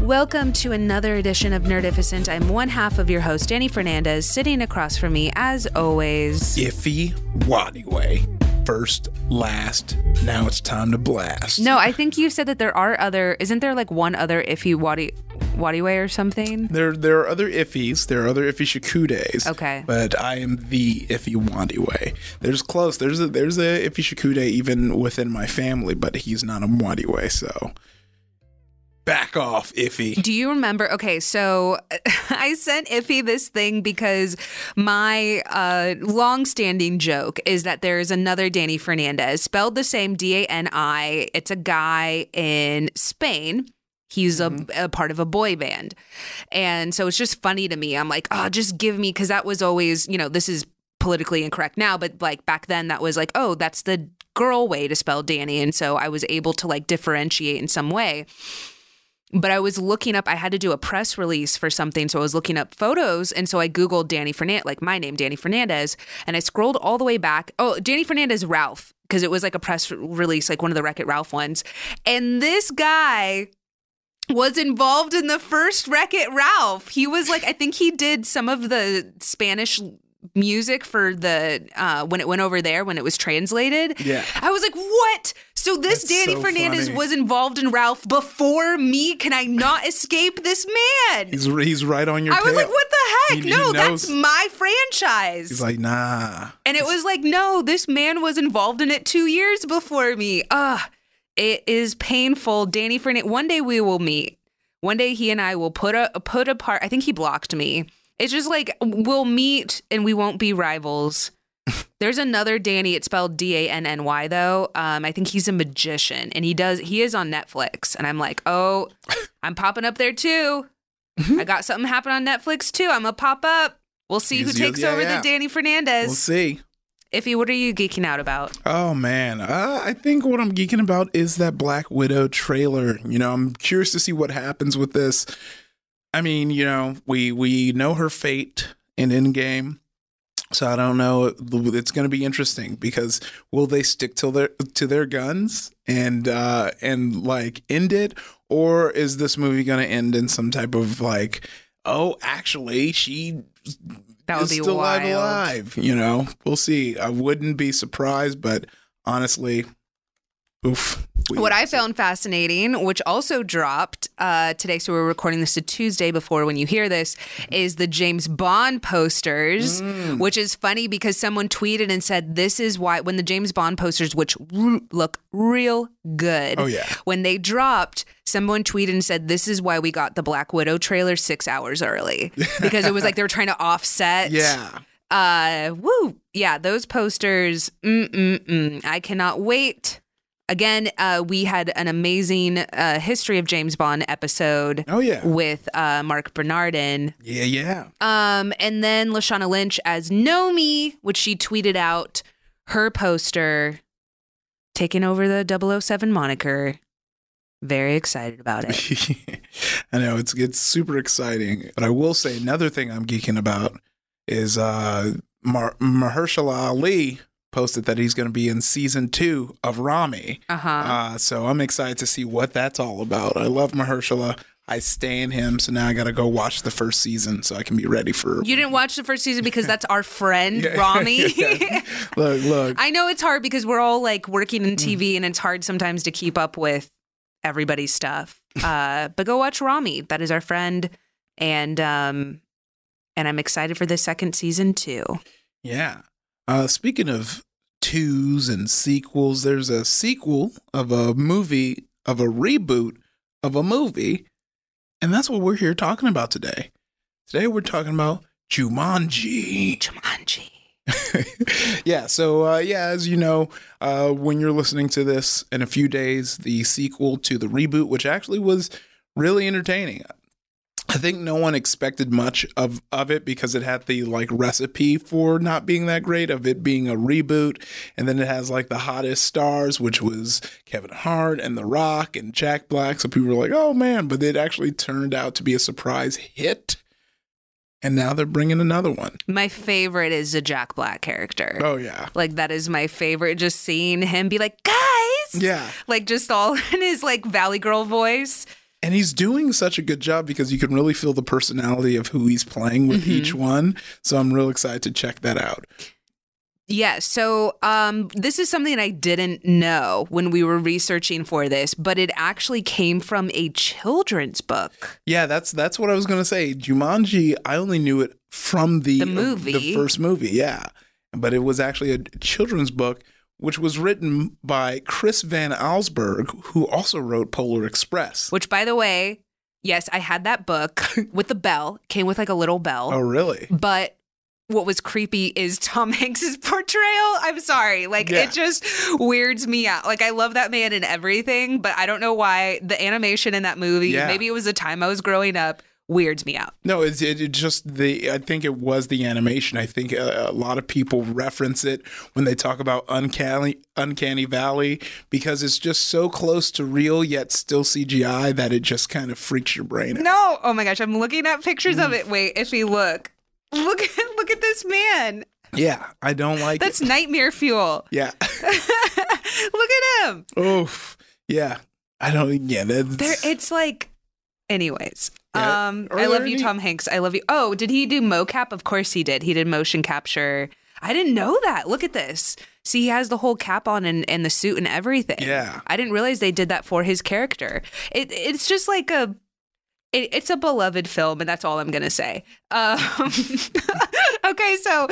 Welcome to another edition of Nerdificent. I'm one half of your host, Dani Fernandez, sitting across from me, as always. Ify Nwadiwe. First, last, now it's time to blast. No, I think you said that there are other. Isn't there like one other Iffy Wadi Wadiway or something? There, there are other iffies. There are other iffy shakudes. Okay. But I am the Ify Nwadiwe. There's close. There's a there's a iffy shakude even within my family, but he's not a Wadiway, so back off, iffy. Do you remember? Okay, so I sent Ify this thing because my uh, long-standing joke is that there is another Dani Fernandez, spelled the same D A N I. It's a guy in Spain. He's a, mm-hmm. a part of a boy band. And so it's just funny to me. I'm like, oh, just give me, because that was always, you know, this is politically incorrect now, but like back then that was like, oh, that's the girl way to spell Dani. And so I was able to like differentiate in some way but I was looking up, I had to do a press release for something. So I was looking up photos. And so I Googled Dani Fernandez, like my name, Dani Fernandez. And I scrolled all the way back. Oh, Dani Fernandez Ralph, because it was like a press release, like one of the Wreck It Ralph ones. And this guy was involved in the first Wreck It Ralph. He was like, I think he did some of the Spanish music for the uh when it went over there when it was translated. Yeah. I was like, "What?" So this That's Danny so Fernandez funny. was involved in Ralph before me. Can I not escape this man? He's he's right on your I was like, "What the heck? He- he no, knows. that's my franchise." He's like, nah. and it was like, "No, this man was involved in it 2 years before me." Ugh. It is painful. Dani Fernandez, one day we will meet. One day he and I will put a put apart. I think he blocked me. It's just like we'll meet and we won't be rivals. There's another Danny. It's spelled D A N N Y though. Um, I think he's a magician and he does. He is on Netflix, and I'm like, oh, I'm popping up there too. I got something happen on Netflix too. I'm gonna pop up. We'll see who takes yeah, over yeah. the Danny Fernandez. We'll see. Ify, what are you geeking out about? Oh man, uh, I think what I'm geeking about is that Black Widow trailer. You know, I'm curious to see what happens with this. I mean, you know, we we know her fate in Endgame, so I don't know. It's going to be interesting because will they stick to their to their guns and uh and like end it, or is this movie going to end in some type of like, oh, actually, she That would be still wild. alive. You know, we'll see. I wouldn't be surprised, but honestly, oof. What I found fascinating, which also dropped uh, today, so we're recording this a Tuesday before when you hear this, is the James Bond posters, Mm. which is funny because someone tweeted and said, This is why, when the James Bond posters, which r- look real good, Oh, yeah. when they dropped, someone tweeted and said, This is why we got the Black Widow trailer six hours early because it was like they were trying to offset. yeah. Uh, woo. Yeah, those posters. Mm-mm-mm. I cannot wait. Again, uh, we had an amazing uh, history of James Bond episode. Oh, yeah. with uh, Marc Bernardin. Yeah, yeah. Um, and then Lashana Lynch as Nomi, which she tweeted out her poster taking over the 007 moniker. Very excited about it. I know it's it's super exciting, but I will say another thing I'm geeking about is uh, Mar- Mahershala Ali posted that he's going to be in season two of Ramy. Uh-huh. Uh, so I'm excited to see what that's all about. I love Mahershala. I stand him, so now I got to go watch the first season so I can be ready for. You didn't watch the first season because that's our friend Yeah. Ramy. Yeah. Look, look. I know it's hard because we're all like working in TV and it's hard sometimes to keep up with everybody's stuff. Uh, but go watch Ramy. That is our friend, and um, and I'm excited for the second season too. Yeah. Uh, speaking of twos and sequels, there's a sequel of a movie, of a reboot of a movie. And that's what we're here talking about today. Today we're talking about Jumanji. Jumanji. yeah. So, uh, yeah, as you know, uh, when you're listening to this in a few days, the sequel to the reboot, which actually was really entertaining. I think no one expected much of, of it because it had the like recipe for not being that great of it being a reboot. And then it has like the hottest stars, which was Kevin Hart and The Rock and Jack Black. So people were like, oh man, but it actually turned out to be a surprise hit. And now they're bringing another one. My favorite is the Jack Black character. Oh, yeah. Like that is my favorite. Just seeing him be like, guys, Yeah. like just all in his like Valley Girl voice. And he's doing such a good job because you can really feel the personality of who he's playing with Mm-hmm. each one. So I'm real excited to check that out. Yeah, so um, this is something I didn't know when we were researching for this, but it actually came from a children's book. Yeah, that's that's what I was gonna say. Jumanji, I only knew it from the The movie. the first movie. Yeah, but it was actually a children's book, which was written by Chris Van Allsburg, who also wrote Polar Express. Which, by the way, yes, I had that book with the bell, came with like a little bell. Oh, really? But what was creepy is Tom Hanks's portrayal. I'm sorry. Like Yeah. it just weirds me out. Like I love that man and everything, but I don't know why the animation in that movie, Yeah. maybe it was the time I was growing up, weirds me out. No, it's it, it just the. I think it was the animation. I think a, a lot of people reference it when they talk about uncanny uncanny valley because it's just so close to real yet still CGI that it just kind of freaks your brain out. No. Oh my gosh, I'm looking at pictures Mm. of it. Wait, if we look. Look at look at this man. Yeah, I don't like That's it. nightmare fuel. Yeah. look at him. Oof. Yeah. I don't. Yeah. That's. There it's like anyways. Yeah. Um I love you Tom Hanks. I love you. Oh, did he do mocap? Of course he did. He did motion capture. I didn't know that. Look at this. See, he has the whole cap on and, and the suit and everything. Yeah. I didn't realize they did that for his character. It it's just like a it, it's a beloved film, and that's all I'm gonna say. Um, okay, so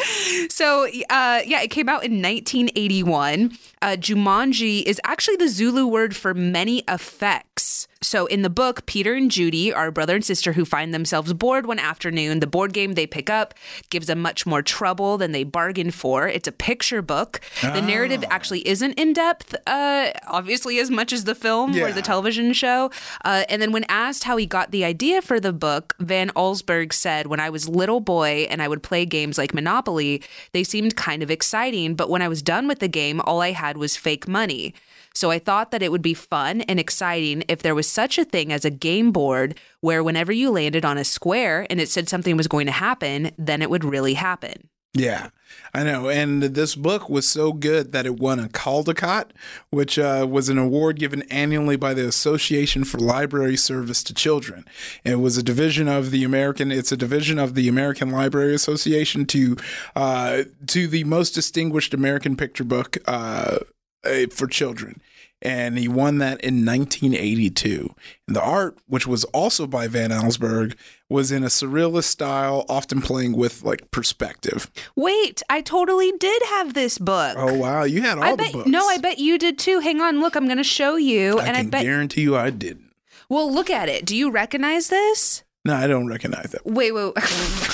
so uh, yeah, it came out in 1981. Uh, Jumanji is actually the Zulu word for many effects. So in the book, Peter and Judy are a brother and sister who find themselves bored one afternoon. The board game they pick up gives them much more trouble than they bargained for. It's a picture book. The narrative actually isn't in depth, uh, obviously as much as the film or the television show. Uh, and then when asked how he got the idea for the book, Van Allsburg said, "When I was little boy and I would play games like Monopoly, they seemed kind of exciting. But when I was done with the game, all I had was fake money." So I thought that it would be fun and exciting if there was such a thing as a game board where whenever you landed on a square and it said something was going to happen, then it would really happen. Yeah, I know. And this book was so good that it won a Caldecott, which uh, was an award given annually by the Association for Library Service to Children. It was a division of the American. It's a division of the American Library Association to uh, to the most distinguished American picture book uh, uh, for children. And he won that in 1982. And the art, which was also by Van Allsburg, was in a surrealist style, often playing with like perspective. Wait, I totally did have this book. Oh wow, you had all I the bet books. no, I bet you did too. Hang on, look, I'm going to show you, I and I can bet. guarantee you I didn't. well, look at it. Do you recognize this? No, I don't recognize that. Wait, wait.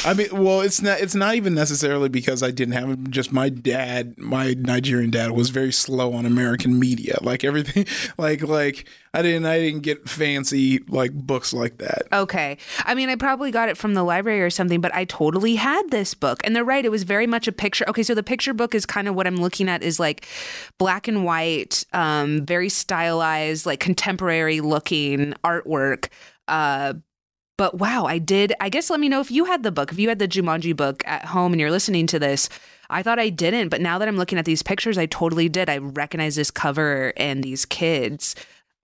I mean, well, it's not. It's not even necessarily because I didn't have him. Just my dad, my Nigerian dad, was very slow on American media. Like everything, like like I didn't. I didn't get fancy like books like that. Okay. I mean, I probably got it from the library or something, but I totally had this book. And they're right. It was very much a picture. Okay. So the picture book is kind of what I'm looking at is like black and white, um, very stylized, like contemporary looking artwork. Uh, but wow, I did. I guess let me know if you had the book, if you had the Jumanji book at home and you're listening to this. I thought I didn't, but now that I'm looking at these pictures, I totally did. I recognize this cover and these kids.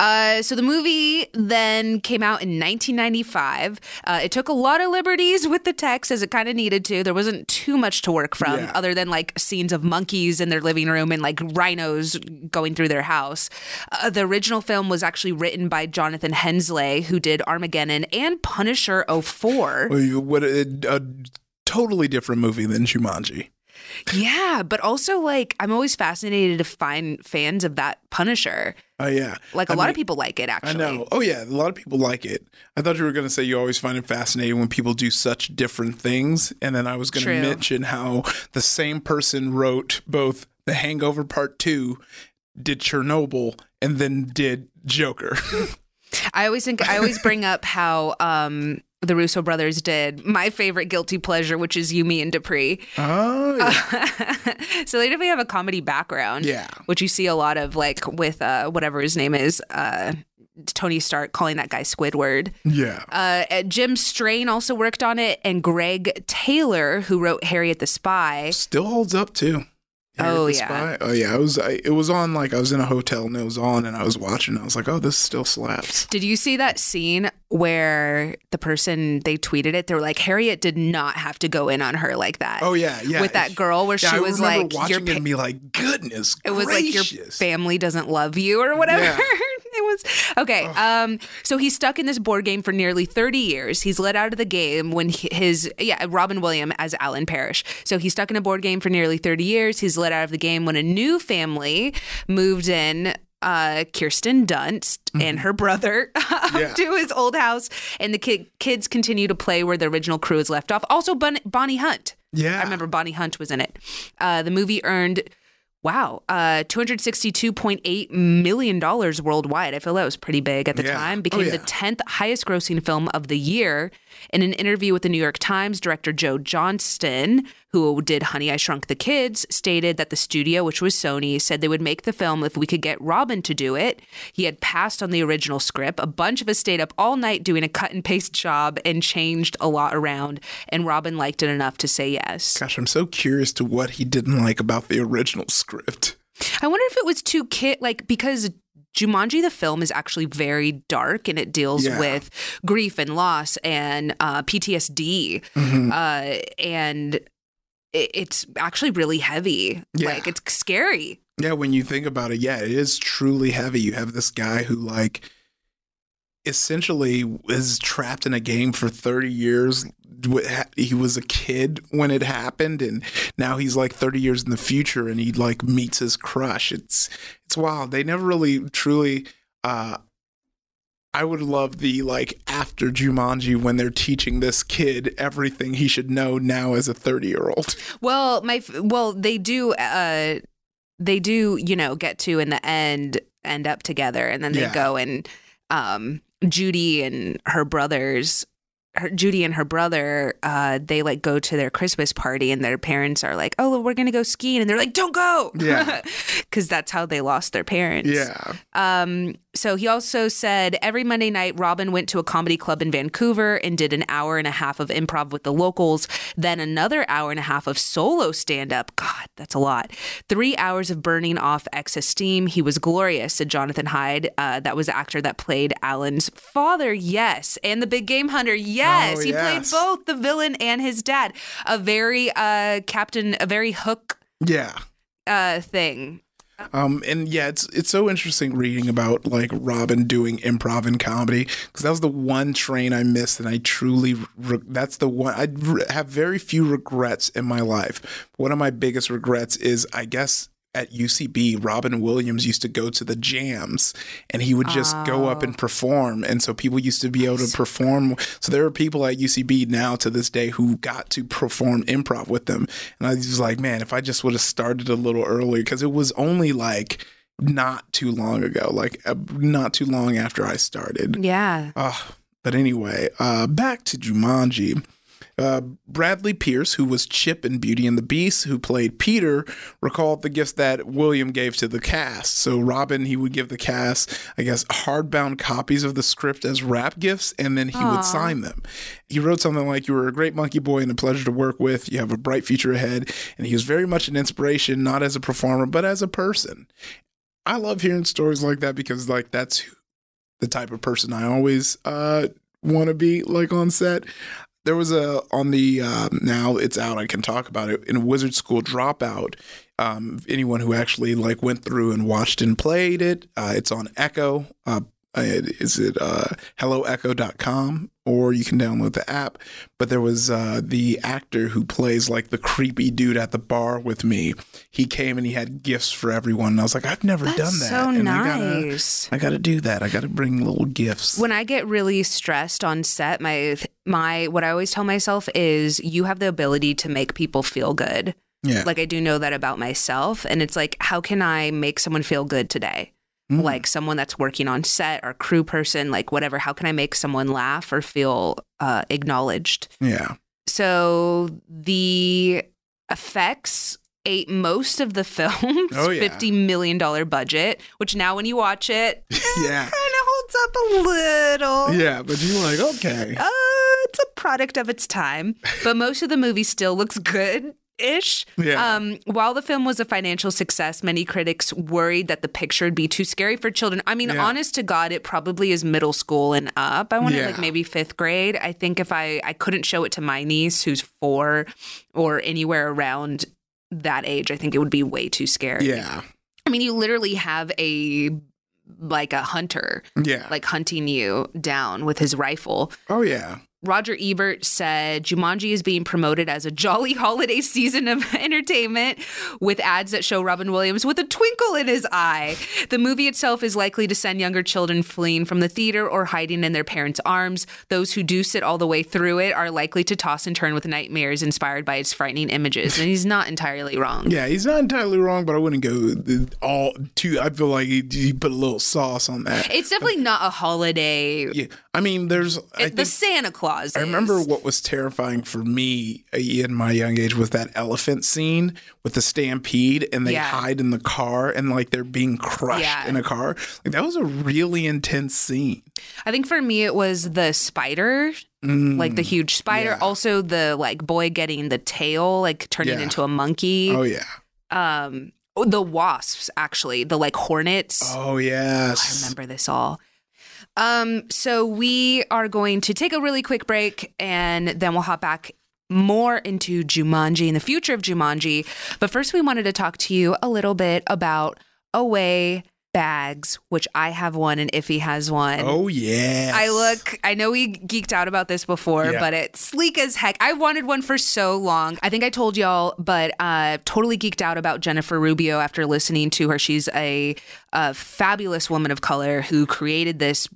Uh, so the movie then came out in 1995. Uh, it took a lot of liberties with the text as it kind of needed to. There wasn't too much to work from Yeah. other than like scenes of monkeys in their living room and like rhinos going through their house. Uh, the original film was actually written by Jonathan Hensleigh, who did Armageddon and Punisher 04. What a, a totally different movie than Jumanji. Yeah, but also like I'm always fascinated to find fans of that Punisher. Oh yeah, Like a I lot mean, of people like it actually. I know. Oh yeah, a lot of people like it. I thought you were going to say you always find it fascinating when people do such different things, and then I was going to mention how the same person wrote both The Hangover Part Two, did Chernobyl, and then did Joker. I always think I always bring up how um the Russo brothers did my favorite guilty pleasure, which is You, Me and Dupree. oh yeah. so they definitely have a comedy background. Yeah. Which you see a lot of like with uh whatever his name is, uh Tony Stark calling that guy Squidward. yeah. Uh, uh, Jim Strain also worked on it, and Greg Taylor, who wrote Harriet the Spy. Still holds up too. Oh, yeah. Spy. Oh yeah. I was. I, it was on like I was in a hotel and it was on and I was watching. I was like, oh, this still slaps. Did you see that scene where the person they tweeted it? They were like, Harriet did not have to go in on her like that. Oh yeah, yeah. With that girl where Yeah, she I was like, watching your pa- and be like, goodness, it was like your family doesn't love you or whatever. Yeah. it was okay. Um, so he's stuck in this board game for nearly 30 years. He's let out of the game when his yeah Robin Williams as Alan Parrish. So he's stuck in a board game for nearly 30 years. He's let out of the game when a new family moved in. Uh, Kirsten Dunst and her brother Yeah. to his old house, and the kid, kids continue to play where the original crew is left off. Also, Bon- Bonnie Hunt. Yeah. I remember Bonnie Hunt was in it. Uh, the movie earned, wow, uh, $262.8 million worldwide. I feel that was pretty big at the Yeah. time. Oh, Became the 10th highest grossing film of the year. In an interview with the New York Times, director Joe Johnston, who did Honey, I Shrunk the Kids, stated that the studio, which was Sony, said they would make the film if we could get Robin to do it. He had passed on the original script. A bunch of us stayed up all night doing a cut and paste job and changed a lot around. And Robin liked it enough to say yes. Gosh, I'm so curious to what he didn't like about the original script. I wonder if it was too kid like because Jumanji the film is actually very dark and it deals Yeah. with grief and loss and uh, PTSD Mm-hmm. uh, and it, it's actually really heavy. Yeah. Like it's scary. Yeah, when you think about it, yeah, it is truly heavy. You have this guy who, like, essentially is trapped in a game for 30 years. He was a kid when it happened, and now he's like 30 years in the future, and he like meets his crush. It's it's wild. They never really truly. uh I would love the like after Jumanji when they're teaching this kid everything he should know now as a 30 year old. Well, my well they do uh they do, you know, get to in the end end up together and then they Yeah. go and um Judy and her brothers her, Judy and her brother, uh, they like go to their Christmas party, and their parents are like, "Oh, we're gonna go skiing," and they're like, "Don't go," Yeah. because that's how they lost their parents. Yeah. Um, so he also said every Monday night, Robin went to a comedy club in Vancouver and did an hour and a half of improv with the locals, then another hour and a half of solo stand up. God, that's a lot. Three hours of burning off excess steam. He was glorious, said Jonathan Hyde. Uh, that was the actor that played Alan's father. Yes. And the big game hunter. Yes. Oh, he yes. played both the villain and his dad. A very uh, captain, a very hook Yeah. uh, thing. Um, and yeah, it's it's so interesting reading about like Robin doing improv and comedy because that was the one train I missed, and I truly re- that's the one I re- have very few regrets in my life. One of my biggest regrets is I guess at UCB, Robin Williams used to go to the jams and he would just go up and perform. And so people used to be able to perform. So there are people at UCB now to this day who got to perform improv with them. And I was like, man, if I just would have started a little earlier, because it was only like not too long ago, like uh, not too long after I started. Yeah. Uh, but anyway, uh, back to Jumanji. Uh, Bradley Pierce, who was Chip in Beauty and the Beast, who played Peter, recalled the gifts that William gave to the cast. So, Robin, he would give the cast, I guess, hardbound copies of the script as rap gifts, and then he would sign them. He wrote something like, You were a great monkey boy and a pleasure to work with. You have a bright future ahead. And he was very much an inspiration, not as a performer, but as a person. I love hearing stories like that because, like, that's the type of person I always uh, want to be like on set. There was a on the um, now it's out. I can talk about it in a Wizard School Dropout. Um, anyone who actually like went through and watched and played it, uh, it's on Echo. Uh, is it uh, helloecho.com or you can download the app. But there was uh, the actor who plays like the creepy dude at the bar with me. He came and he had gifts for everyone. And i was like i've never That's done that. so and I gotta, nice. I gotta do that. I gotta bring little gifts. When I get really stressed on set, my my what I always tell myself is you have the ability to make people feel good. yeah. Like I do know that about myself. And it's like how can I make someone feel good today? Mm. Like someone that's working on set or crew person, like whatever, how can I make someone laugh or feel uh, acknowledged? yeah So the effects ate most of the film's Oh, yeah. $50 million budget, which now when you watch it, yeah kind of holds up a little. yeah but you're like okay Uh, it's a product of its time, but most of the movie still looks good. Ish. Yeah. Um, while the film was a financial success, many critics worried that the picture would be too scary for children. I mean, Yeah. honest to God, it probably is middle school and up. I want Yeah. like maybe fifth grade. I think if I I couldn't show it to my niece who's four or anywhere around that age, I think it would be way too scary. yeah I mean, you literally have a like a hunter yeah like hunting you down with his rifle. oh yeah Roger Ebert said Jumanji is being promoted as a jolly holiday season of entertainment with ads that show Robin Williams with a twinkle in his eye. The movie itself is likely to send younger children fleeing from the theater or hiding in their parents' arms. Those who do sit all the way through it are likely to toss and turn with nightmares inspired by its frightening images. And he's not entirely wrong. Yeah, he's not entirely wrong, but I wouldn't go all too. I feel like he, he put a little sauce on that. It's definitely not a holiday. Yeah, I mean, there's. I It- the Santa Claus. I remember is. what was terrifying for me uh, in my young age was that elephant scene with the stampede, and they Yeah. hide in the car, and like they're being crushed Yeah. in a car. Like that was a really intense scene. I think for me it was the spider, like the huge spider. Mm, yeah. Also the like boy getting the tail, like turning Yeah. into a monkey. Oh yeah. Um, oh, the wasps actually, the like hornets. Oh yes. I remember this all. Um, so we are going to take a really quick break and then we'll hop back more into Jumanji and the future of Jumanji. But first, we wanted to talk to you a little bit about away bags, which I have one and Ify has one. Oh yeah. I look, I know we geeked out about this before, Yeah. but it's sleek as heck. I wanted one for so long. I think I told y'all, but uh, totally geeked out about Jennifer Rubio after listening to her. She's a, a fabulous woman of color who created this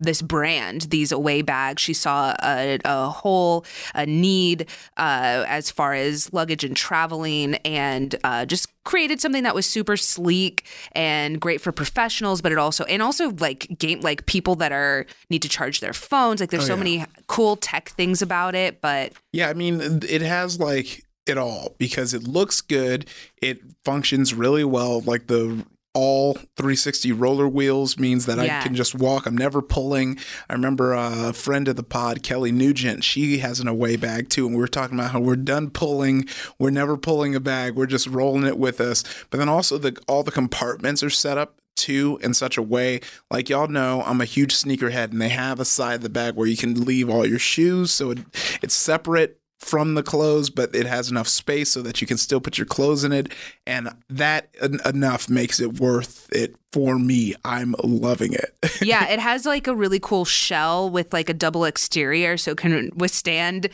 this brand, these away bags. She saw a, a whole a need uh, as far as luggage and traveling, and uh, just created something that was super sleek and great for professionals, but it also and also like game like people that are need to charge their phones. Like there's Oh, so yeah. many cool tech things about it, but Yeah, I mean, it has like it all because it looks good. It functions really well. Like the all 360 roller wheels means that Yeah. I can just walk. I'm never pulling. I remember a friend of the pod, Kelly Nugent, she has an away bag too. And we were talking about how we're done pulling. We're never pulling a bag. We're just rolling it with us. But then also the all the compartments are set up too in such a way like y'all know i'm a huge sneakerhead and they have a side of the bag where you can leave all your shoes so it, it's separate from the clothes but it has enough space so that you can still put your clothes in it. And that en- enough makes it worth it for me. I'm loving it. Yeah, it has like a really cool shell with like a double exterior, so it can withstand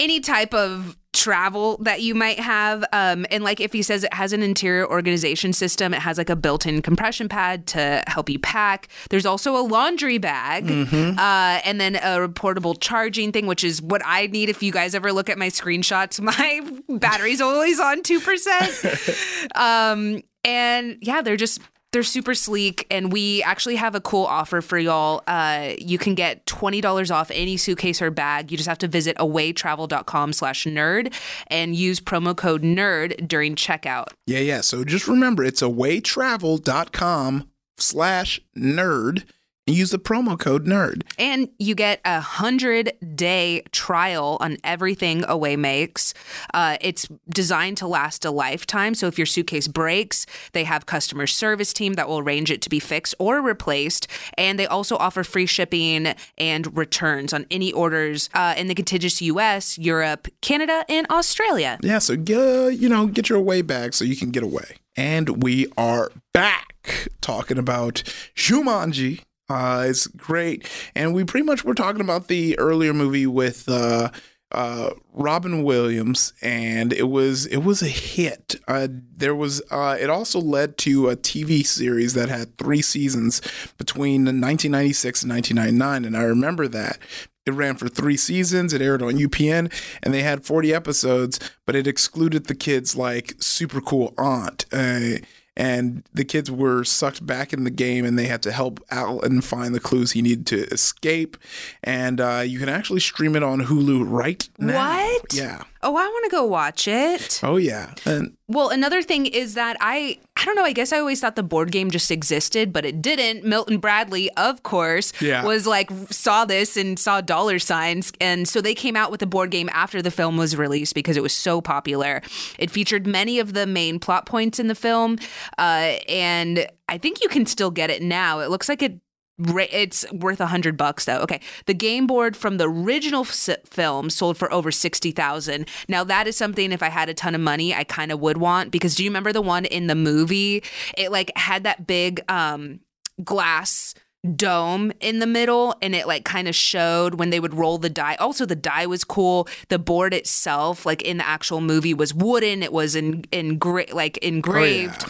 any type of travel that you might have. Um, and like Ify says it has an interior organization system, it has like a built in compression pad to help you pack. There's also a laundry bag Mm-hmm. uh, and then a portable charging thing, which is what I need. If you guys ever look at my screenshots, my battery's always on 2%. um, and yeah, they're just they're super sleek, and we actually have a cool offer for y'all. Uh, you can get twenty dollars off any suitcase or bag. You just have to visit awaytravel.com slash nerd and use promo code NERD during checkout. Yeah, yeah. So just remember, it's awaytravel.com slash nerd use the promo code nerd. And you get a hundred day trial on everything Away makes. Uh, it's designed to last a lifetime. So if your suitcase breaks, they have customer service team that will arrange it to be fixed or replaced. And they also offer free shipping and returns on any orders uh, in the contiguous U.S., Europe, Canada, and Australia. Yeah, so get, you know, get your away bag so you can get away. And we are back talking about Shumanji. Uh, it's great. And we pretty much were talking about the earlier movie with uh, uh, Robin Williams, and it was it was a hit. Uh, there was uh, it also led to a TV series that had three seasons between 1996 and 1999, and I remember that. It ran for three seasons. It aired on UPN, and they had 40 episodes, but it excluded the kid's like super cool aunt. Uh, and the kids were sucked back in the game and they had to help Alan find the clues he needed to escape. And uh, you can actually stream it on Hulu right now. What? Yeah. Oh, I want to go watch it. Oh, yeah. And Well, another thing is that I I don't know, I guess I always thought the board game just existed, but it didn't. Milton Bradley, of course, Yeah. was like saw this and saw dollar signs and so they came out with the board game after the film was released because it was so popular. It featured many of the main plot points in the film uh, and I think you can still get it now. It looks like it It's worth a hundred bucks though. Okay, the game board from the original f- film sold for over sixty thousand. Now that is something if I had a ton of money, I kind of would want because do you remember the one in the movie? It like had that big um glass dome in the middle and it like kind of showed when they would roll the die also the die was cool the board itself like in the actual movie was wooden it was in in gra- like engraved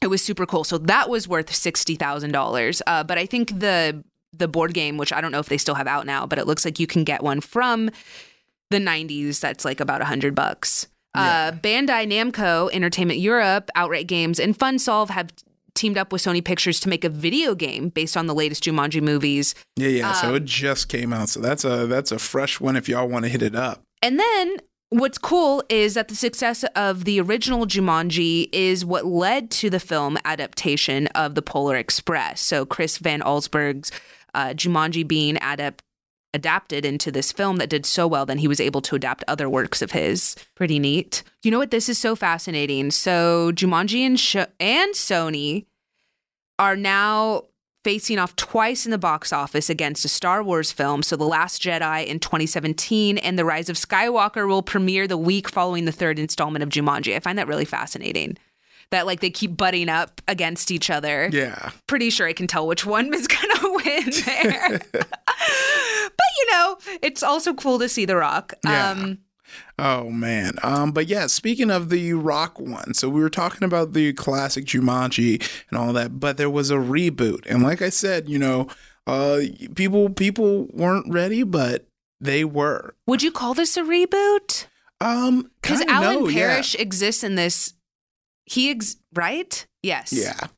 it was super cool. So that was worth sixty thousand uh, dollars. But I think the the board game, which I don't know if they still have out now, but it looks like you can get one from the '90s. That's like about a hundred bucks. Uh, Bandai Namco Entertainment Europe, Outright Games, and FunSolve have teamed up with Sony Pictures to make a video game based on the latest Jumanji movies. yeah, yeah. Um, so it just came out. So that's a that's a fresh one if y'all want to hit it up. And then what's cool is that the success of the original Jumanji is what led to the film adaptation of The Polar Express. So Chris Van Allsburg's uh, Jumanji being adapt- adapted into this film that did so well, then he was able to adapt other works of his. Pretty neat. You know what? This is so fascinating. So Jumanji and, Sh- and Sony are now facing off twice in the box office against a Star Wars film. So, The Last Jedi in 2017 and The Rise of Skywalker will premiere the week following the third installment of Jumanji. I find that really fascinating. That like they keep butting up against each other. Yeah. Pretty sure I can tell which one is gonna win there. but you know, it's also cool to see The Rock. Yeah. Um Oh man. Um, but yeah, speaking of the rock one, so we were talking about the classic Jumanji and all that, but there was a reboot. And like I said, you know, uh people people weren't ready, but they were. would you call this a reboot? Um Because Alan yeah. Parrish exists in this. He ex right? Yes. Yeah.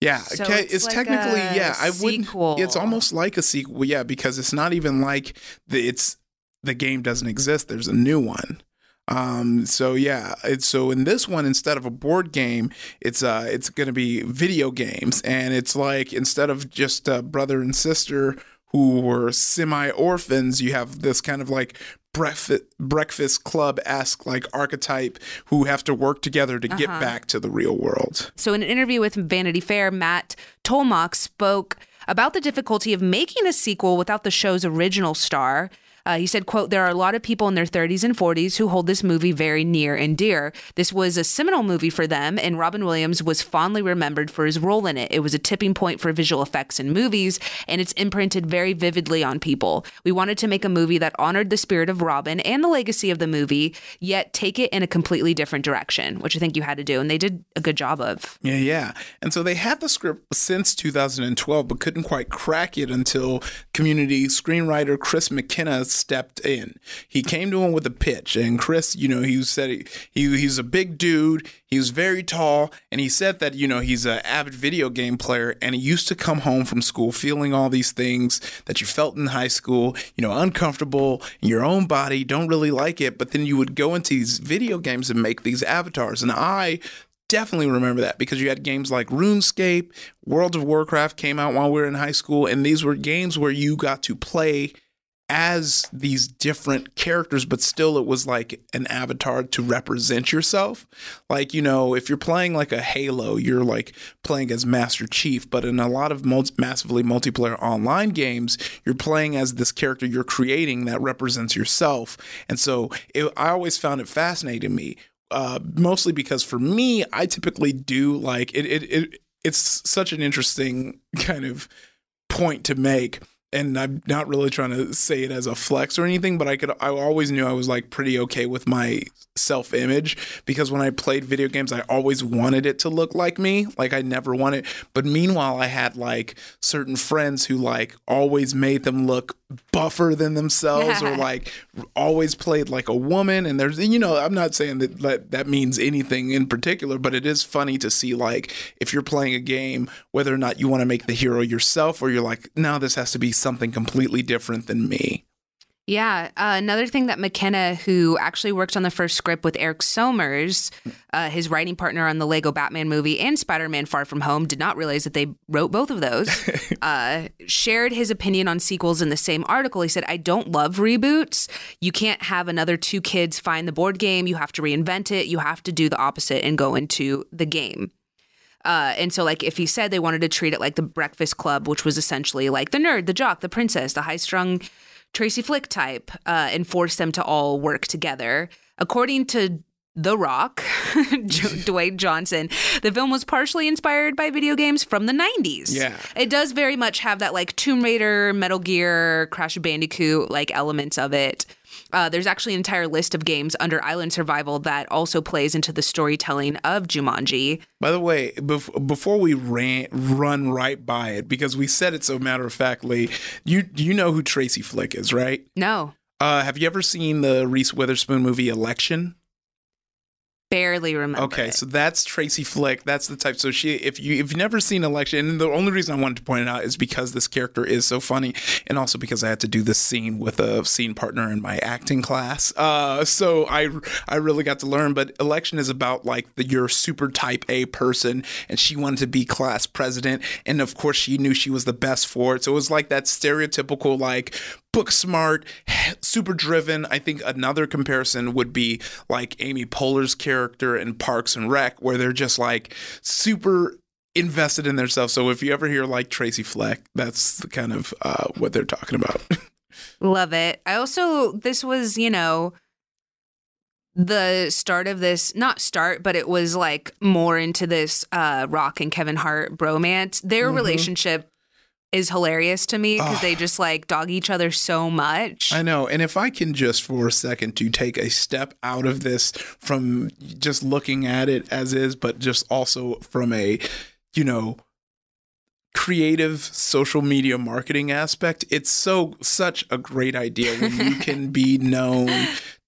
Yeah, So okay. it's It's, like technically yeah. I wouldn't. It's almost like a sequel, yeah, because it's not even like the it's the game doesn't exist. There's a new one. Um. So yeah. It's so in this one instead of a board game, it's uh it's gonna be video games, and it's like instead of just a brother and sister who were semi orphans, you have this kind of like breakfast breakfast club esque like archetype who have to work together to get Uh-huh. back to the real world. So, in an interview with Vanity Fair, Matt Tolmach spoke about the difficulty of making a sequel without the show's original star. Uh, he said, quote, there are a lot of people in their 30s and 40s who hold this movie very near and dear. This was a seminal movie for them, and Robin Williams was fondly remembered for his role in it. It was a tipping point for visual effects in movies, and it's imprinted very vividly on people. We wanted to make a movie that honored the spirit of Robin and the legacy of the movie, yet take it in a completely different direction, which I think you had to do, and they did a good job of. Yeah, yeah. And so they had the script since 2012, but couldn't quite crack it until community screenwriter Chris McKenna stepped in. He came to him with a pitch, and Chris, you know, he said he, he he's a big dude. He was very tall, and he said that you know he's an avid video game player, and he used to come home from school feeling all these things that you felt in high school. You know, uncomfortable in your own body, don't really like it, but then you would go into these video games and make these avatars, and I definitely remember that because you had games like RuneScape, World of Warcraft came out while we were in high school, and these were games where you got to play as these different characters, but still it was like an avatar to represent yourself. Like, you know, if you're playing like a Halo, you're like playing as Master Chief, but in a lot of massively multiplayer online games, you're playing as this character you're creating that represents yourself. And so it, I always found it fascinating me. Uh, mostly because for me, I typically do like it, it, it. It's such an interesting kind of point to make and I'm not really trying to say it as a flex or anything, but I could I always knew I was like pretty okay with my self image because when I played video games, I always wanted it to look like me. Like I never wanted, but meanwhile, I had like certain friends who like always made them look buffer than themselves or like always played like a woman. And there's, you know, I'm not saying that, that that means anything in particular, but it is funny to see like if you're playing a game, whether or not you want to make the hero yourself or you're like, no, this has to be something completely different than me. Yeah. Uh, another thing that McKenna, who actually worked on the first script with Erik Sommers, uh, his writing partner on the Lego Batman movie and Spider Man Far From Home, did not realize that they wrote both of those, uh, shared his opinion on sequels in the same article. He said, I don't love reboots. You can't have another two kids find the board game. You have to reinvent it. You have to do the opposite and go into the game. Uh, and so, like, Ify said they wanted to treat it like the Breakfast Club, which was essentially like the nerd, the jock, the princess, the high strung Tracy Flick type, uh, and force them to all work together. According to The Rock, Dwayne Johnson, the film was partially inspired by video games from the 90s. Yeah. It does very much have that like Tomb Raider, Metal Gear, Crash Bandicoot like elements of it. Uh, there's actually an entire list of games under Island Survival that also plays into the storytelling of Jumanji. By the way, bef- before we ran run right by it, because we said it so matter of factly, you you know who Tracy Flick is, right? No, Uh, have you ever seen the Reese Witherspoon movie Election? Barely remember. Okay, it. so that's Tracy Flick. That's the type. So she, if you if you've never seen Election, and the only reason I wanted to point it out is because this character is so funny, and also because I had to do this scene with a scene partner in my acting class. Uh, so I I really got to learn. But Election is about like the your super type A person, and she wanted to be class president, and of course she knew she was the best for it. So it was like that stereotypical like book smart, super driven. I think another comparison would be like Amy Poehler's character in Parks and Rec, where they're just like super invested in themselves. So if you ever hear like Tracy Flick, that's the kind of uh, what they're talking about. Love it. I also, this was, you know, the start of this, not start, but it was like more into this uh, Rock and Kevin Hart bromance. Their Mhm. relationship is hilarious to me because they just like dog each other so much. I know. And if I can just for a second to take a step out of this from just looking at it as is, but just also from a, you know, creative social media marketing aspect, it's so such a great idea when you can be known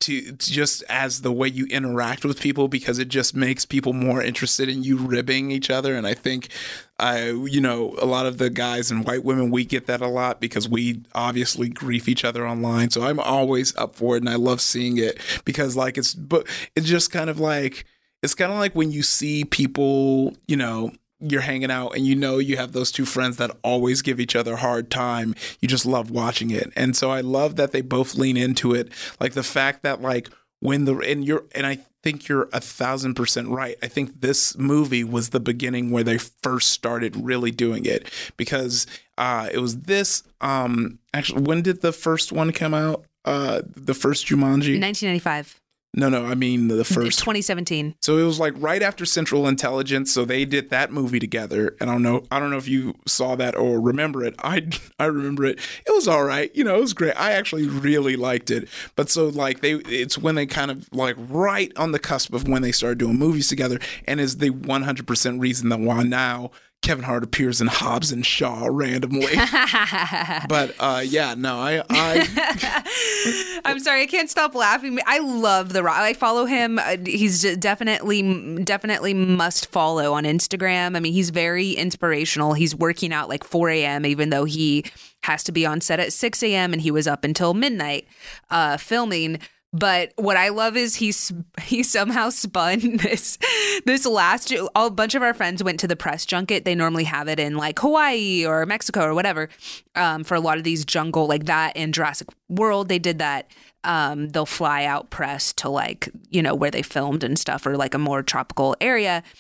to just as the way you interact with people because it just makes people more interested in you ribbing each other and I think I you know a lot of the guys and white women we get that a lot because we obviously grief each other online so I'm always up for it and I love seeing it because like it's but it's just kind of like it's kind of like when you see people you know you're hanging out and you know you have those two friends that always give each other a hard time. You just love watching it. And so I love that they both lean into it. Like the fact that like when the and you're and I think you're a thousand percent right. I think this movie was the beginning where they first started really doing it because uh it was this um actually when did the first one come out? Uh, the first Jumanji. 1995. No, no, I mean the first. 2017. So it was like right after Central Intelligence. So they did that movie together. And I don't know, I don't know if you saw that or remember it. I I remember it. It was all right. You know, it was great. I actually really liked it. But so like they, it's when they kind of like right on the cusp of when they started doing movies together, and is the 100% reason that why now Kevin Hart appears in Hobbs and Shaw randomly. but uh, yeah, no, I, I I'm sorry, I can't stop laughing. I love The Rock. I follow him. Uh, He's definitely, definitely must follow on Instagram. I mean, he's very inspirational. He's working out like 4 a.m., even though he has to be on set at 6 a.m. and he was up until midnight uh, filming. But what I love is he's he somehow spun this this last a bunch of our friends went to the press junket. They normally have it in like Hawaii or Mexico or whatever. Um, for a lot of these jungle like that in Jurassic World, they did that. Um, they'll fly out press to like you know where they filmed and stuff or like a more tropical area.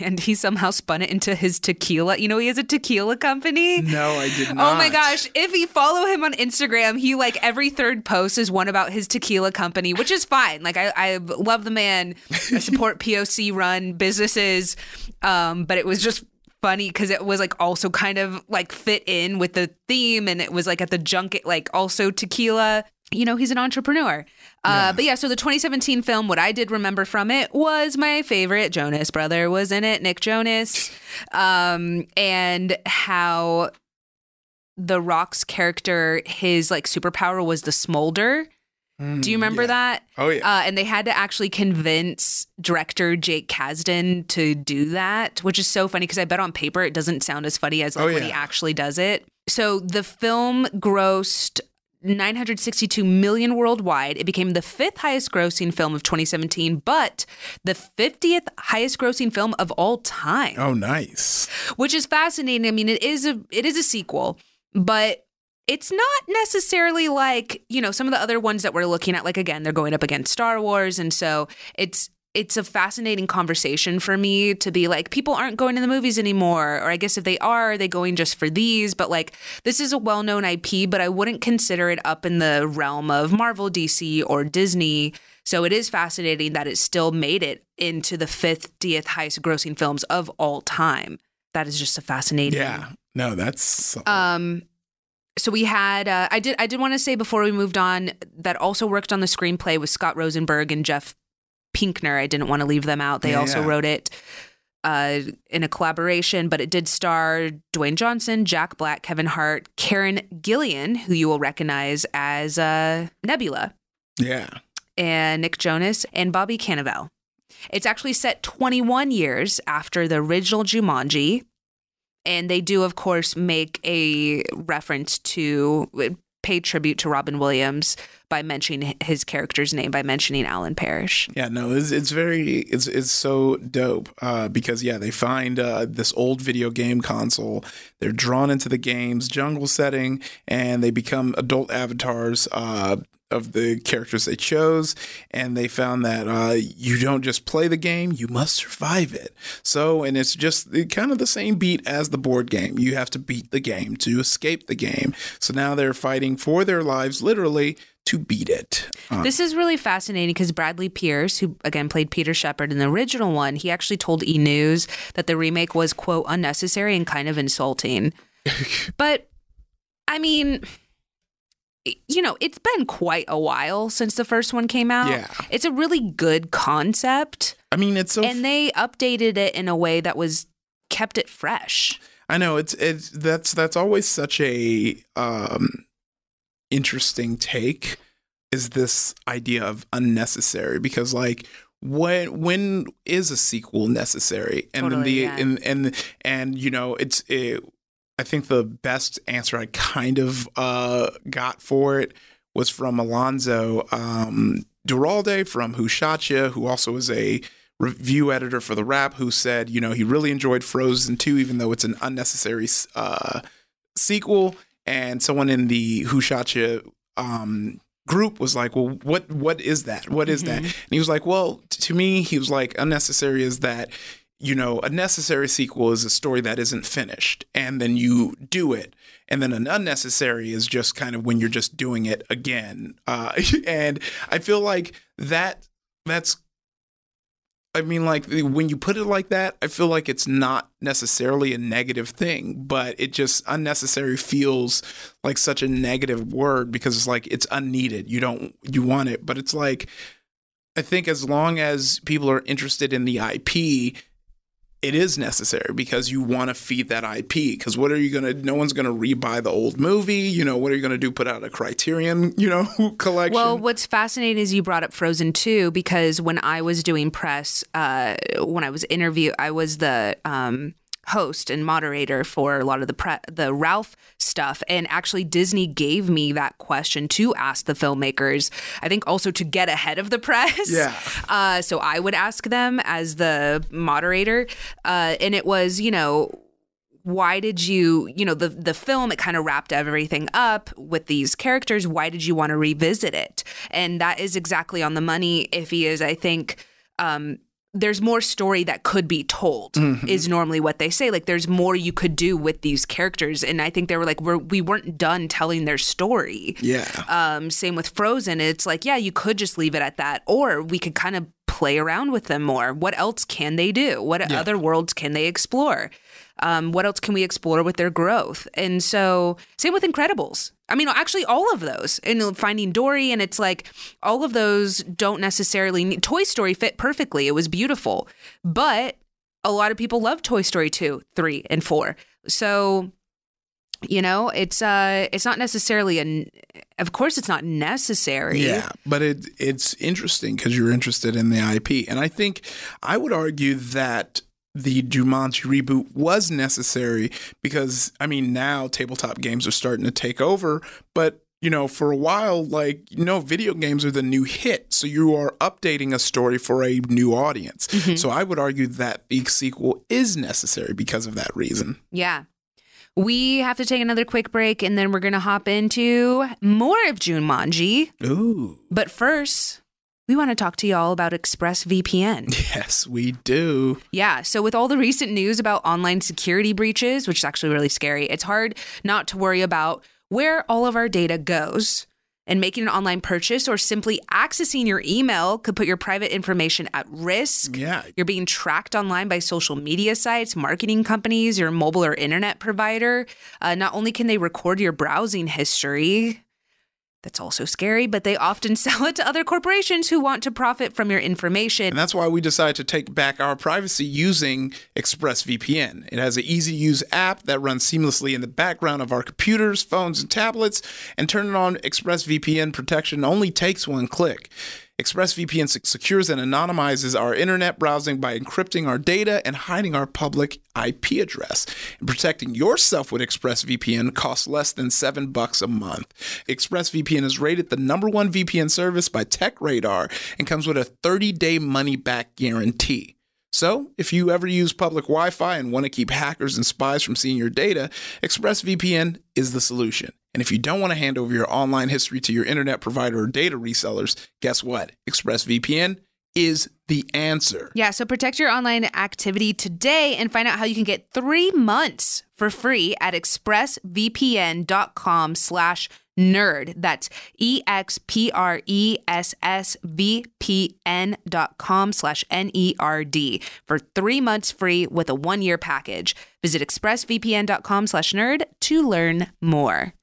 And he somehow spun it into his tequila. You know, he has a tequila company. no, I did not. Oh my gosh. If you follow him on Instagram, he like every third post is one about his tequila company, which is fine. Like I, I love the man. I support POC run businesses. Um, but it was just funny because it was like also kind of like fit in with the theme and it was like at the junket, like also tequila. You know, he's an entrepreneur. Uh, But yeah, so the 2017 film, what I did remember from it was my favorite Jonas brother was in it, Nick Jonas, um, and how the Rock's character, his like superpower was the smolder. Do you remember yeah. that? Oh, yeah. Uh, and they had to actually convince director Jake Kasdan to do that, which is so funny because I bet on paper it doesn't sound as funny as like Oh, when he actually does it. So the film grossed 962 million worldwide. It became the fifth highest grossing film of 2017, but the 50th highest grossing film of all time Oh, nice. which is fascinating. I mean, it is a it is a sequel, but it's not necessarily like you know some of the other ones that we're looking at. Like again, they're going up against Star Wars, and so it's it's a fascinating conversation for me to be like people aren't going to the movies anymore or i guess if they are are they going just for these? But like this is a well-known ip but i wouldn't consider it up in the realm of marvel dc or disney. So it is fascinating that it still made it into the 50th highest grossing films of all time. That is just a fascinating Yeah. No, that's um so we had uh, I did I did want to say before we moved on that also worked on the screenplay with Scott Rosenberg and Jeff Pinkner. I didn't want to leave them out. They Yeah, also yeah. wrote it uh, in a collaboration, but it did star Dwayne Johnson, Jack Black, Kevin Hart, Karen Gillan, who you will recognize as uh, Nebula, yeah. and Nick Jonas and Bobby Cannavale. It's actually set 21 years after the original Jumanji. And they do, of course, make a reference to pay tribute to Robin Williams by mentioning his character's name, by mentioning Alan Parrish. Yeah, no, it's, it's very it's it's so dope uh, because yeah, they find uh, this old video game console. They're drawn into the game's jungle setting, and they become adult avatars. Uh, of the characters they chose, and they found that uh, you don't just play the game, you must survive it. So, and it's just kind of the same beat as the board game. You have to beat the game to escape the game. So now they're fighting for their lives, literally, to beat it. Uh, This is really fascinating because Bradley Pierce, who again played Peter Shepard in the original one, he actually told E News that the remake was, quote, unnecessary and kind of insulting. but I mean, you know, it's been quite a while since the first one came out. Yeah. It's a really good concept. I mean, it's so and they updated it in a way that was kept it fresh. I know it's it's that's that's always such a um interesting take is this idea of unnecessary because like when when is a sequel necessary and then Totally, the yeah. and and and you know it's it, I think the best answer I kind of uh got for it was from Alonso um Duralde from Who Shot Ya, who also is a review editor for the Wrap, who said, you know, he really enjoyed Frozen 2, even though it's an unnecessary uh, sequel. And someone in the Who Shot Ya um, group was like, well, what what is that? What is that? And he was like, well, t- to me, he was like, unnecessary is that you know, a necessary sequel is a story that isn't finished and then you do it. And then an unnecessary is just kind of when you're just doing it again. Uh, and I feel like that that's I mean, like when you put it like that, I feel like it's not necessarily a negative thing, but it just unnecessary feels like such a negative word because it's like it's unneeded. You don't you want it, but it's like I think as long as people are interested in the IP, it is necessary because you want to feed that IP. Because what are you gonna? No one's gonna rebuy the old movie. You know what are you gonna do? Put out a Criterion, you know, collection. Well, what's fascinating is you brought up Frozen 2 because when I was doing press, uh, when I was interview, I was the um, host and moderator for a lot of the pre- the Ralph stuff. And actually Disney gave me that question to ask the filmmakers I think also to get ahead of the press. Yeah. uh, so I would ask them as the moderator. Uh, and it was you know why did you you know the the film it kind of wrapped everything up with these characters. Why did you want to revisit it? And that is exactly on the money if he is i think um there's more story that could be told is normally what they say like there's more you could do with these characters and i think they were like we're, we weren't done telling their story yeah. um, same with Frozen. It's like, yeah, you could just leave it at that, or we could kind of play around with them more. What else can they do? What other worlds can they explore? Um, what else can we explore with their growth? And so, same with Incredibles. I mean, actually, all of those. And Finding Dory, and it's like all of those don't necessarily need. Toy Story fit perfectly. It was beautiful, but a lot of people love Toy Story 2, 3, and 4. So you know it's uh it's not necessarily an of course it's not necessary Yeah, but it it's interesting because you're interested in the IP, and I think I would argue that the Jumanji reboot was necessary because I mean now tabletop games are starting to take over, but you know for a while like you know video games are the new hit, so you are updating a story for a new audience. Mm-hmm. So I would argue that the sequel is necessary because of that reason. yeah we have to take another quick break and then we're gonna hop into more of Jumanji. Ooh, But first, we want to talk to y'all about ExpressVPN. yes, we do. Yeah. So, with all the recent news about online security breaches, which is actually really scary, it's hard not to worry about where all of our data goes. And making an online purchase or simply accessing your email could put your private information at risk. Yeah. You're being tracked online by social media sites, marketing companies, your mobile or internet provider. Uh, not only can they record your browsing history, that's also scary, but they often sell it to other corporations who want to profit from your information. And that's why we decided to take back our privacy using ExpressVPN. It has an easy to use app that runs seamlessly in the background of our computers, phones, and tablets. And turning on ExpressVPN protection only takes one click. ExpressVPN sec- secures and anonymizes our internet browsing by encrypting our data and hiding our public IP address. And protecting yourself with ExpressVPN costs less than seven bucks a month. ExpressVPN is rated the number one VPN service by TechRadar and comes with a 30-day money-back guarantee. So, if you ever use public Wi Fi and want to keep hackers and spies from seeing your data, ExpressVPN is the solution. And if you don't want to hand over your online history to your internet provider or data resellers, guess what? ExpressVPN is the answer. Yeah, so protect your online activity today and find out how you can get three months for free at expressvpn.com slash nerd. That's E X P R E S S V P N dot com slash N-E-R-D for three months free with a one-year package. Visit expressvpn.com slash nerd to learn more.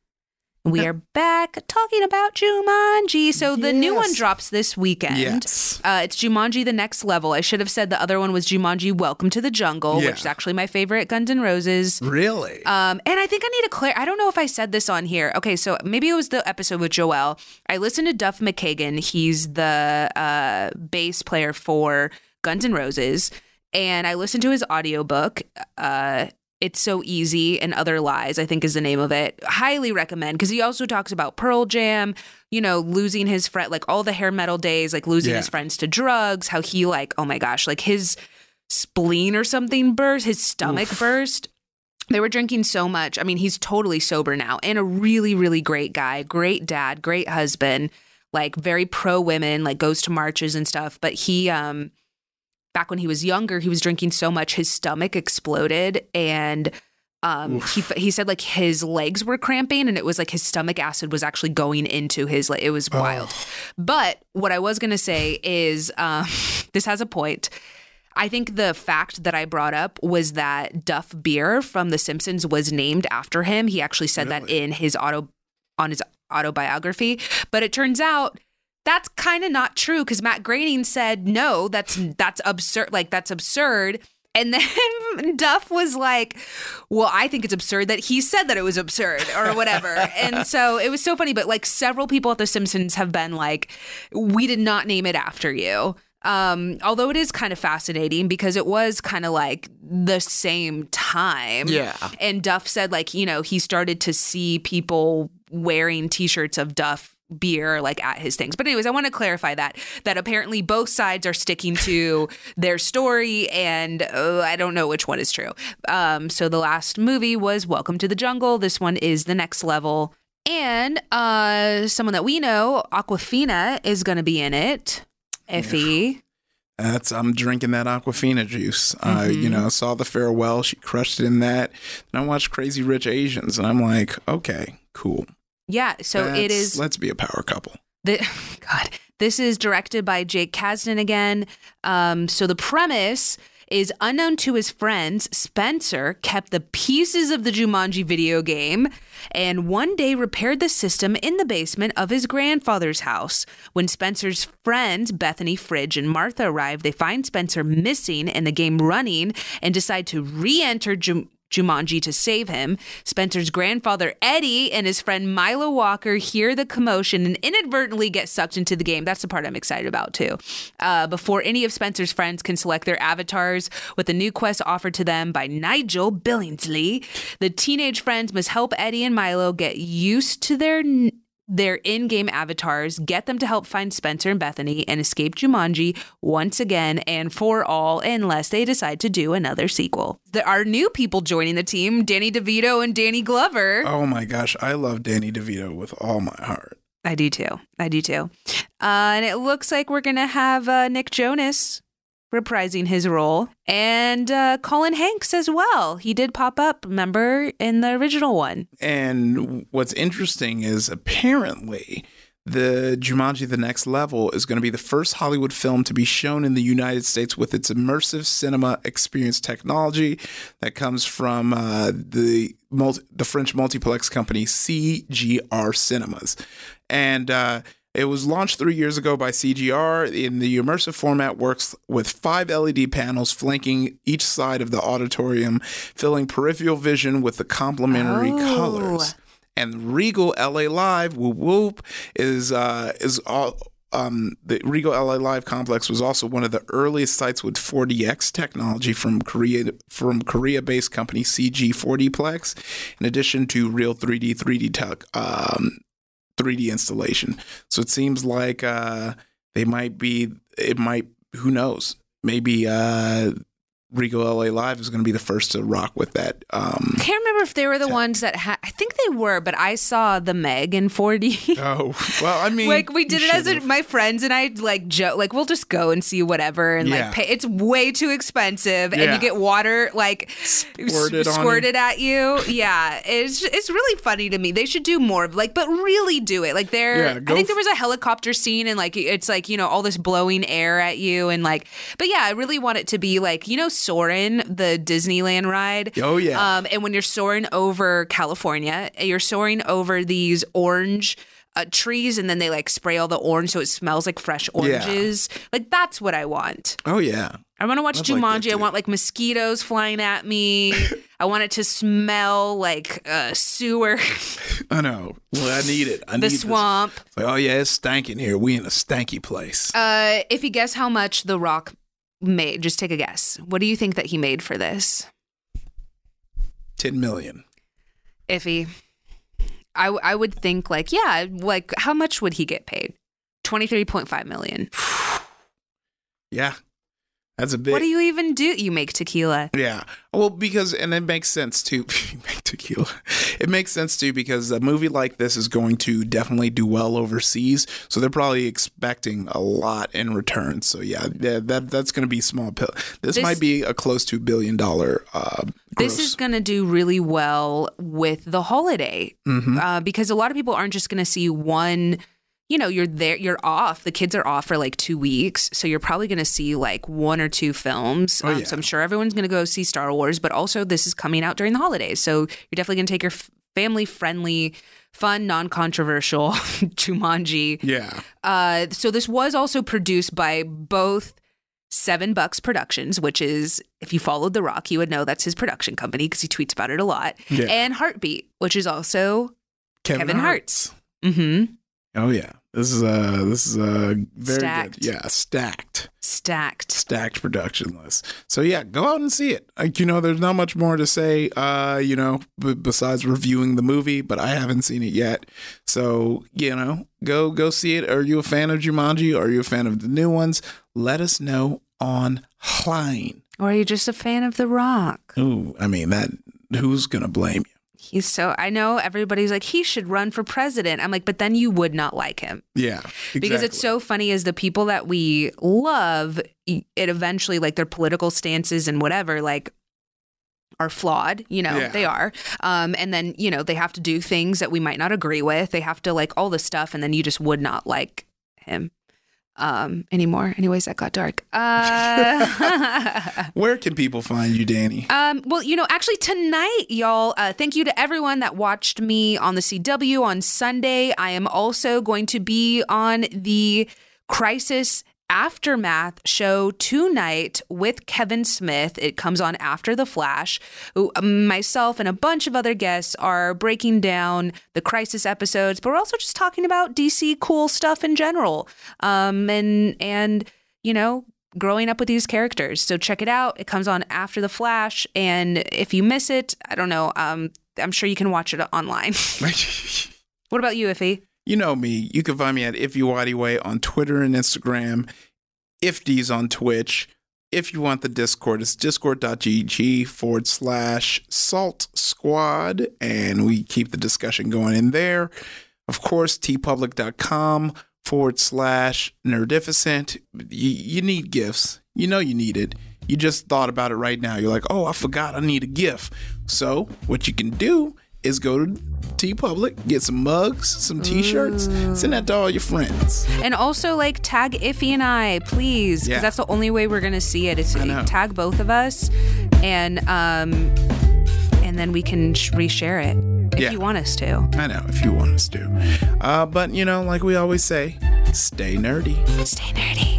We are back talking about Jumanji. So the new one drops this weekend. Yes. Uh, it's Jumanji The Next Level. I should have said the other one was Jumanji Welcome to the Jungle, Yeah. which is actually my favorite Guns N' Roses. Really? Um, and I think I need to clear. I don't know if I said this on here. Okay, so maybe it was the episode with Joel. I listened to Duff McKagan. He's the uh, bass player for Guns N' Roses, and I listened to his audiobook. Uh, it's so easy and other lies. I think is the name of it. Highly recommend because he also talks about Pearl Jam. You know, losing his friend, like all the hair metal days, like losing Yeah. his friends to drugs. How he like, oh my gosh, like his spleen or something burst, his stomach burst. They were drinking so much. I mean, he's totally sober now and a really, really great guy, great dad, great husband, like very pro women, like goes to marches and stuff. But he, um, back when he was younger, he was drinking so much his stomach exploded and um he he said like his legs were cramping and it was like his stomach acid was actually going into his like it was wild. But what I was going to say is um this has a point. I think the fact that I brought up was that Duff Beer from The Simpsons was named after him. He actually said that in his auto on his autobiography, but it turns out that's kind of not true because Matt Groening said no, that's that's absurd. Like that's absurd. And then Duff was like, "Well, I think it's absurd that he said that it was absurd or whatever." and so it was so funny. But like several people at The Simpsons have been like, "We did not name it after you." Um, although it is kind of fascinating because it was kind of like the same time. Yeah. And Duff said, like, you know, he started to see people wearing T-shirts of Duff beer like at his things. But anyways, I want to clarify that that apparently both sides are sticking to their story and uh, I don't know which one is true. Um so the last movie was Welcome to the Jungle. This one is The Next Level. And uh someone that we know, Awkwafina is going to be in it. Effie. That's I'm drinking that Aquafina juice. Uh, you know, saw the farewell. She crushed it in that. Then I watched Crazy Rich Asians, and I'm like, okay, cool. Yeah, so it That's- is Let's be a power couple. The, God, this is directed by Jake Kasdan again. Um, so the premise is unknown to his friends, Spencer kept the pieces of the Jumanji video game and one day repaired the system in the basement of his grandfather's house. When Spencer's friends, Bethany, Fridge, and Martha arrive, they find Spencer missing and the game running and decide to re enter Jum- Jumanji to save him. Spencer's grandfather, Eddie, and his friend Milo Walker hear the commotion and inadvertently get sucked into the game. That's the part I'm excited about, too. Uh, before any of Spencer's friends can select their avatars with a new quest offered to them by Nigel Billingsley, the teenage friends must help Eddie and Milo get used to their. Their in-game avatars, get them to help find Spencer and Bethany and escape Jumanji once again and for all unless they decide to do another sequel. There are new people joining the team, Danny DeVito and Danny Glover. Oh my gosh, I love Danny DeVito with all my heart. I do too. I do too. Uh, and it looks like we're going to have uh, Nick Jonas reprising his role and uh, Colin Hanks as well. He did pop up, remember, in the original one. And what's interesting is apparently the Jumanji The Next Level is going to be the first Hollywood film to be shown in the United States with its immersive cinema experience technology that comes from uh, the multi- the French multiplex company CGR Cinemas. And uh, it was launched three years ago by CGR. In the immersive format, works with five LED panels flanking each side of the auditorium, filling peripheral vision with the complementary Oh. colors. And Regal LA Live, whoop whoop, is uh, is all. Um, the Regal LA Live complex was also one of the earliest sites with 4DX technology from Korea from Korea-based company CJ 4DPlex, in addition to real 3D 3D tech um, 3D installation. So it seems like uh, they might be. It might. Who knows? Maybe uh, Regal LA Live is going to be the first to rock with that. Um, I can't remember if they were the ones that had, I think they were, but I saw the Meg in 4D. oh well, I mean, like we did it as a, my friends and I like joke like we'll just go and see whatever and Yeah. like pay it's way too expensive and you get water like Squirted on squirted at you yeah it's it's really funny to me they should do more of like but really do it like there Yeah, I think there was a helicopter scene and like it's like you know all this blowing air at you and like but yeah I really want it to be like you know Soarin the Disneyland ride Oh, yeah. um, and when you're soaring over California, you're soaring over these orange uh, trees, and then they like spray all the orange so it smells like fresh oranges. Like that's what I want. Oh yeah. I want to watch I'd like Jumanji. I want like mosquitoes flying at me. I want it to smell like uh, sewer, I know. Well, I need it. I the need swamp. Like, oh yeah, it's stanking here. We in a stanky place. Uh, if you guess how much The Rock made, just take a guess. What do you think that he made for this? Ten million. Ify. I would think like yeah like how much would he get paid 23.5 million Yeah, that's a big. what do you even do you make tequila Yeah. Well, because and it makes sense too. Make tequila. It makes sense too because a movie like this is going to definitely do well overseas, so they're probably expecting a lot in return. So yeah, that, that that's going to be small pill. This, This- might be a close to billion dollar. Uh, This is going to do really well with the holiday Mm-hmm. uh, because a lot of people aren't just going to see one. You know, you're there, you're off. The kids are off for like two weeks. So you're probably going to see like one or two films. Oh, Um, yeah. So I'm sure everyone's going to go see Star Wars, but also this is coming out during the holidays. So you're definitely going to take your family friendly, fun, non controversial Jumanji. yeah. Uh, so this was also produced by both Seven Bucks Productions, which is if you followed The Rock, you would know that's his production company because he tweets about it a lot, Yeah. and Heartbeat, which is also Kevin, Hart's. Hart's. Mm-hmm. Oh yeah, this is uh this is uh very Stacked. good. Yeah, stacked, Stacked. stacked production list. So yeah, go out and see it. Like you know, there's not much more to say. Uh, you know, b- besides reviewing the movie, but I haven't seen it yet. So you know, go go see it. Are you a fan of Jumanji? Are you a fan of the new ones? Let us know on online. Or are you just a fan of The Rock? Ooh, I mean that. Who's gonna blame you? He's so. I know everybody's like he should run for president. I'm like, but then you would not like him. Yeah, because it's so funny is the people that we love it eventually like their political stances and whatever like are flawed you know Yeah. they are um and then you know they have to do things that we might not agree with they have to like all this stuff and then you just would not like him um anymore anyways that got dark uh Where can people find you, Dani? Um, well, you know, actually tonight, y'all, uh, thank you to everyone that watched me on the CW on Sunday. I am also going to be on the Crisis Aftermath show tonight with Kevin Smith. It comes on after The Flash. Who, um, Myself and a bunch of other guests are breaking down the Crisis episodes, but we're also just talking about DC cool stuff in general. Um, and, and, you know, growing up with these characters. So check it out. It comes on after the Flash, and if you miss it, I don't know. Um, I'm sure you can watch it online. what about you, Ify? You know me. You can find me at IfYWay on Twitter and Instagram. Ifdy's on Twitch. If you want the Discord, it's discord.gg forward slash salt squad. And we keep the discussion going in there. Of course, teepublic.com forward slash nerdificent. You, you need gifts. You know you need it. You just thought about it right now. You're like, oh, I forgot I need a gift. So, what you can do is go to TeePublic, get some mugs, some t shirts, send that to all your friends. And also, like, tag Ify and I, please, because Yeah. that's the only way we're gonna see it. it. Is I know. tag both of us, and um, and then we can sh- reshare it if Yeah. you want us to. I know, if you want us to. Uh, but, you know, like we always say, stay nerdy. Stay nerdy.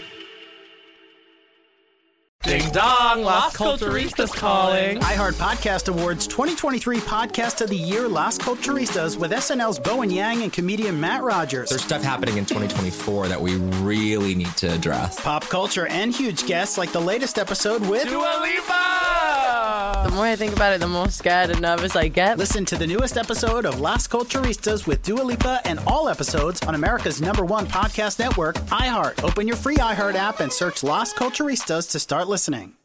Ding dong, Las Culturistas calling. iHeart Podcast Awards 2023 Podcast of the Year Las Culturistas with SNL's Bowen Yang and comedian Matt Rogers. There's stuff happening in 2024 that we really need to address. Pop culture and huge guests like the latest episode with Dua Lipa! The more I think about it, the more scared and nervous I get. Listen to the newest episode of Las Culturistas with Dua Lipa and all episodes on America's number one podcast network, iHeart. Open your free iHeart app and search Las Culturistas to start listening.